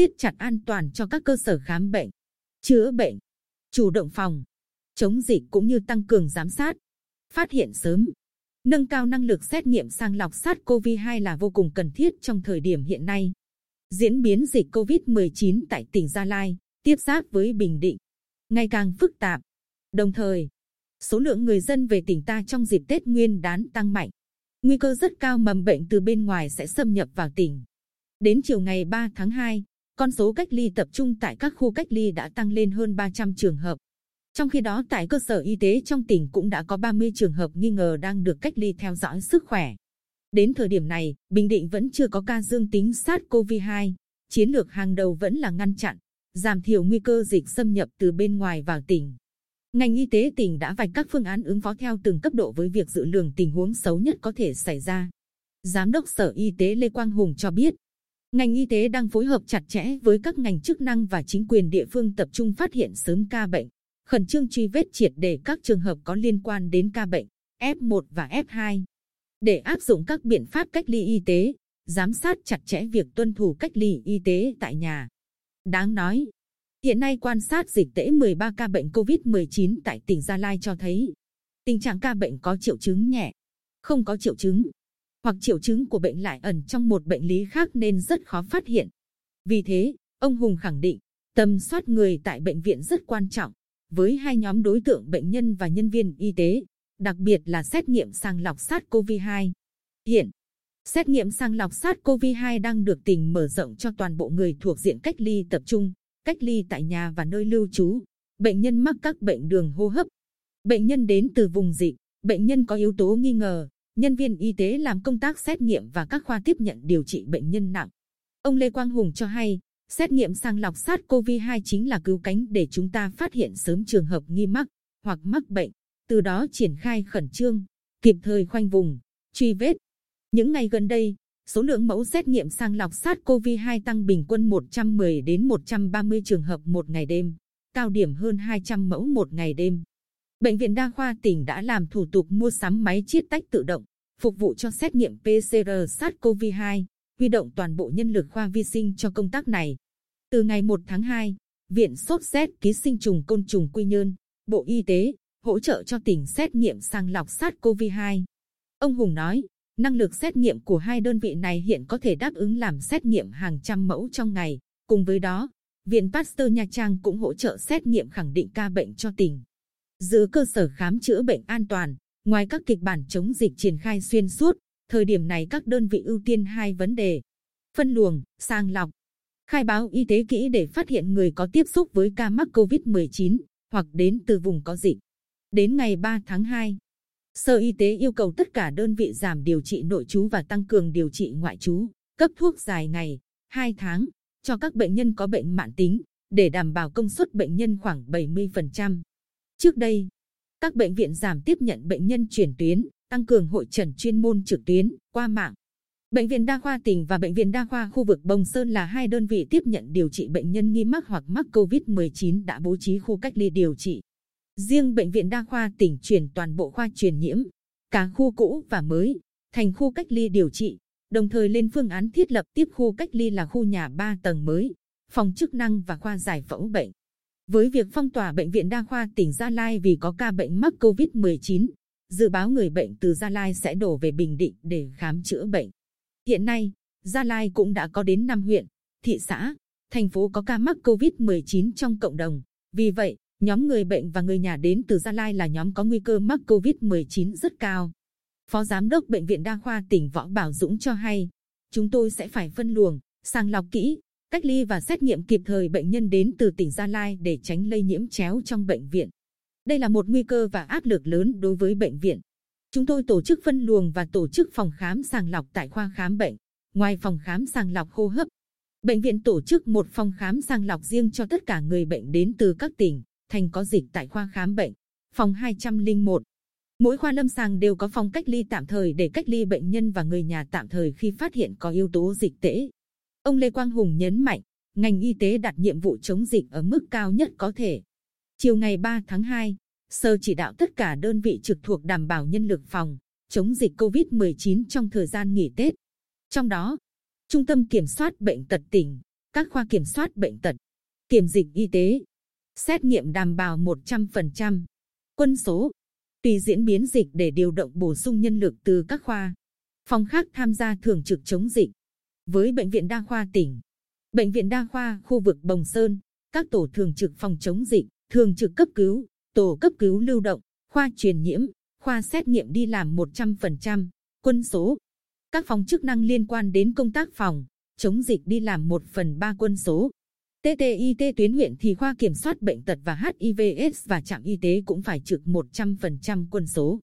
siết chặt an toàn cho các cơ sở khám bệnh, chữa bệnh, chủ động phòng, chống dịch cũng như tăng cường giám sát, phát hiện sớm, nâng cao năng lực xét nghiệm sàng lọc SARS-CoV-2 là vô cùng cần thiết trong thời điểm hiện nay. Diễn biến dịch COVID-19 tại tỉnh Gia Lai, tiếp giáp với Bình Định, ngày càng phức tạp. Đồng thời, số lượng người dân về tỉnh ta trong dịp Tết Nguyên đán tăng mạnh. Nguy cơ rất cao mầm bệnh từ bên ngoài sẽ xâm nhập vào tỉnh. Đến chiều ngày 3 tháng 2, con số cách ly tập trung tại các khu cách ly đã tăng lên hơn 300 trường hợp. Trong khi đó tại cơ sở y tế trong tỉnh cũng đã có 30 trường hợp nghi ngờ đang được cách ly theo dõi sức khỏe. Đến thời điểm này, Bình Định vẫn chưa có ca dương tính SARS-CoV-2. Chiến lược hàng đầu vẫn là ngăn chặn, giảm thiểu nguy cơ dịch xâm nhập từ bên ngoài vào tỉnh. Ngành y tế tỉnh đã vạch các phương án ứng phó theo từng cấp độ với việc dự lường tình huống xấu nhất có thể xảy ra. Giám đốc Sở Y tế Lê Quang Hùng cho biết, ngành y tế đang phối hợp chặt chẽ với các ngành chức năng và chính quyền địa phương tập trung phát hiện sớm ca bệnh, khẩn trương truy vết triệt để các trường hợp có liên quan đến ca bệnh F1 và F2 để áp dụng các biện pháp cách ly y tế, giám sát chặt chẽ việc tuân thủ cách ly y tế tại nhà. Đáng nói, hiện nay quan sát dịch tễ 13 ca bệnh COVID-19 tại tỉnh Gia Lai cho thấy tình trạng ca bệnh có triệu chứng nhẹ, không có triệu chứng, hoặc triệu chứng của bệnh lại ẩn trong một bệnh lý khác nên rất khó phát hiện. Vì thế, ông Hùng khẳng định, tầm soát người tại bệnh viện rất quan trọng, với hai nhóm đối tượng bệnh nhân và nhân viên y tế, đặc biệt là xét nghiệm sàng lọc SARS-CoV-2. Hiện, xét nghiệm sàng lọc SARS-CoV-2 đang được tỉnh mở rộng cho toàn bộ người thuộc diện cách ly tập trung, cách ly tại nhà và nơi lưu trú, bệnh nhân mắc các bệnh đường hô hấp, bệnh nhân đến từ vùng dịch, bệnh nhân có yếu tố nghi ngờ, nhân viên y tế làm công tác xét nghiệm và các khoa tiếp nhận điều trị bệnh nhân nặng. Ông Lê Quang Hùng cho hay, xét nghiệm sàng lọc SARS-CoV-2 chính là cứu cánh để chúng ta phát hiện sớm trường hợp nghi mắc hoặc mắc bệnh, từ đó triển khai khẩn trương, kịp thời khoanh vùng, truy vết. Những ngày gần đây, số lượng mẫu xét nghiệm sàng lọc SARS-CoV-2 tăng bình quân 110 đến 130 trường hợp một ngày đêm, cao điểm hơn 200 mẫu một ngày đêm. Bệnh viện Đa khoa tỉnh đã làm thủ tục mua sắm máy chiết tách tự động, phục vụ cho xét nghiệm PCR SARS-CoV-2, huy động toàn bộ nhân lực khoa vi sinh cho công tác này. Từ ngày 1 tháng 2, Viện Sốt xét ký sinh trùng côn trùng Quy Nhơn, Bộ Y tế, hỗ trợ cho tỉnh xét nghiệm sàng lọc SARS-CoV-2. Ông Hùng nói, năng lực xét nghiệm của hai đơn vị này hiện có thể đáp ứng làm xét nghiệm hàng trăm mẫu trong ngày. Cùng với đó, Viện Pasteur Nha Trang cũng hỗ trợ xét nghiệm khẳng định ca bệnh cho tỉnh. Giữ cơ sở khám chữa bệnh an toàn, ngoài các kịch bản chống dịch triển khai xuyên suốt, thời điểm này các đơn vị ưu tiên hai vấn đề. Phân luồng, sàng lọc, khai báo y tế kỹ để phát hiện người có tiếp xúc với ca mắc COVID-19 hoặc đến từ vùng có dịch. Đến ngày 3 tháng 2, Sở Y tế yêu cầu tất cả đơn vị giảm điều trị nội trú và tăng cường điều trị ngoại trú, cấp thuốc dài ngày, 2 tháng, cho các bệnh nhân có bệnh mãn tính, để đảm bảo công suất bệnh nhân khoảng 70%. Trước đây, các bệnh viện giảm tiếp nhận bệnh nhân chuyển tuyến, tăng cường hội trần chuyên môn trực tuyến, qua mạng. Bệnh viện Đa khoa tỉnh và Bệnh viện Đa khoa khu vực Bồng Sơn là hai đơn vị tiếp nhận điều trị bệnh nhân nghi mắc hoặc mắc COVID-19 đã bố trí khu cách ly điều trị. Riêng Bệnh viện Đa khoa tỉnh chuyển toàn bộ khoa truyền nhiễm, cả khu cũ và mới, thành khu cách ly điều trị, đồng thời lên phương án thiết lập tiếp khu cách ly là khu nhà 3 tầng mới, phòng chức năng và khoa giải phẫu bệnh. Với việc phong tỏa Bệnh viện Đa khoa tỉnh Gia Lai vì có ca bệnh mắc COVID-19, dự báo người bệnh từ Gia Lai sẽ đổ về Bình Định để khám chữa bệnh. Hiện nay, Gia Lai cũng đã có đến 5 huyện, thị xã, thành phố có ca mắc COVID-19 trong cộng đồng. Vì vậy, nhóm người bệnh và người nhà đến từ Gia Lai là nhóm có nguy cơ mắc COVID-19 rất cao. Phó Giám đốc Bệnh viện Đa khoa tỉnh Võ Bảo Dũng cho hay, chúng tôi sẽ phải phân luồng, sàng lọc kỹ, cách ly và xét nghiệm kịp thời bệnh nhân đến từ tỉnh Gia Lai để tránh lây nhiễm chéo trong bệnh viện. Đây là một nguy cơ và áp lực lớn đối với bệnh viện. Chúng tôi tổ chức phân luồng và tổ chức phòng khám sàng lọc tại khoa khám bệnh. Ngoài phòng khám sàng lọc hô hấp, bệnh viện tổ chức một phòng khám sàng lọc riêng cho tất cả người bệnh đến từ các tỉnh, thành có dịch tại khoa khám bệnh. Phòng 201. Mỗi khoa lâm sàng đều có phòng cách ly tạm thời để cách ly bệnh nhân và người nhà tạm thời khi phát hiện có yếu tố dịch tễ. Ông Lê Quang Hùng nhấn mạnh, ngành y tế đặt nhiệm vụ chống dịch ở mức cao nhất có thể. Chiều ngày 3 tháng 2, Sở chỉ đạo tất cả đơn vị trực thuộc đảm bảo nhân lực phòng, chống dịch COVID-19 trong thời gian nghỉ Tết. Trong đó, Trung tâm Kiểm soát Bệnh tật tỉnh, các khoa kiểm soát bệnh tật, kiểm dịch y tế, xét nghiệm đảm bảo 100%, quân số, tùy diễn biến dịch để điều động bổ sung nhân lực từ các khoa, phòng khác tham gia thường trực chống dịch. Với Bệnh viện Đa khoa tỉnh, Bệnh viện Đa khoa khu vực Bồng Sơn, các tổ thường trực phòng chống dịch, thường trực cấp cứu, tổ cấp cứu lưu động, khoa truyền nhiễm, khoa xét nghiệm đi làm 100%, quân số. Các phòng chức năng liên quan đến công tác phòng, chống dịch đi làm 1 phần 3 quân số. TTIT tuyến huyện thì khoa kiểm soát bệnh tật và HIVS và trạm y tế cũng phải trực 100% quân số.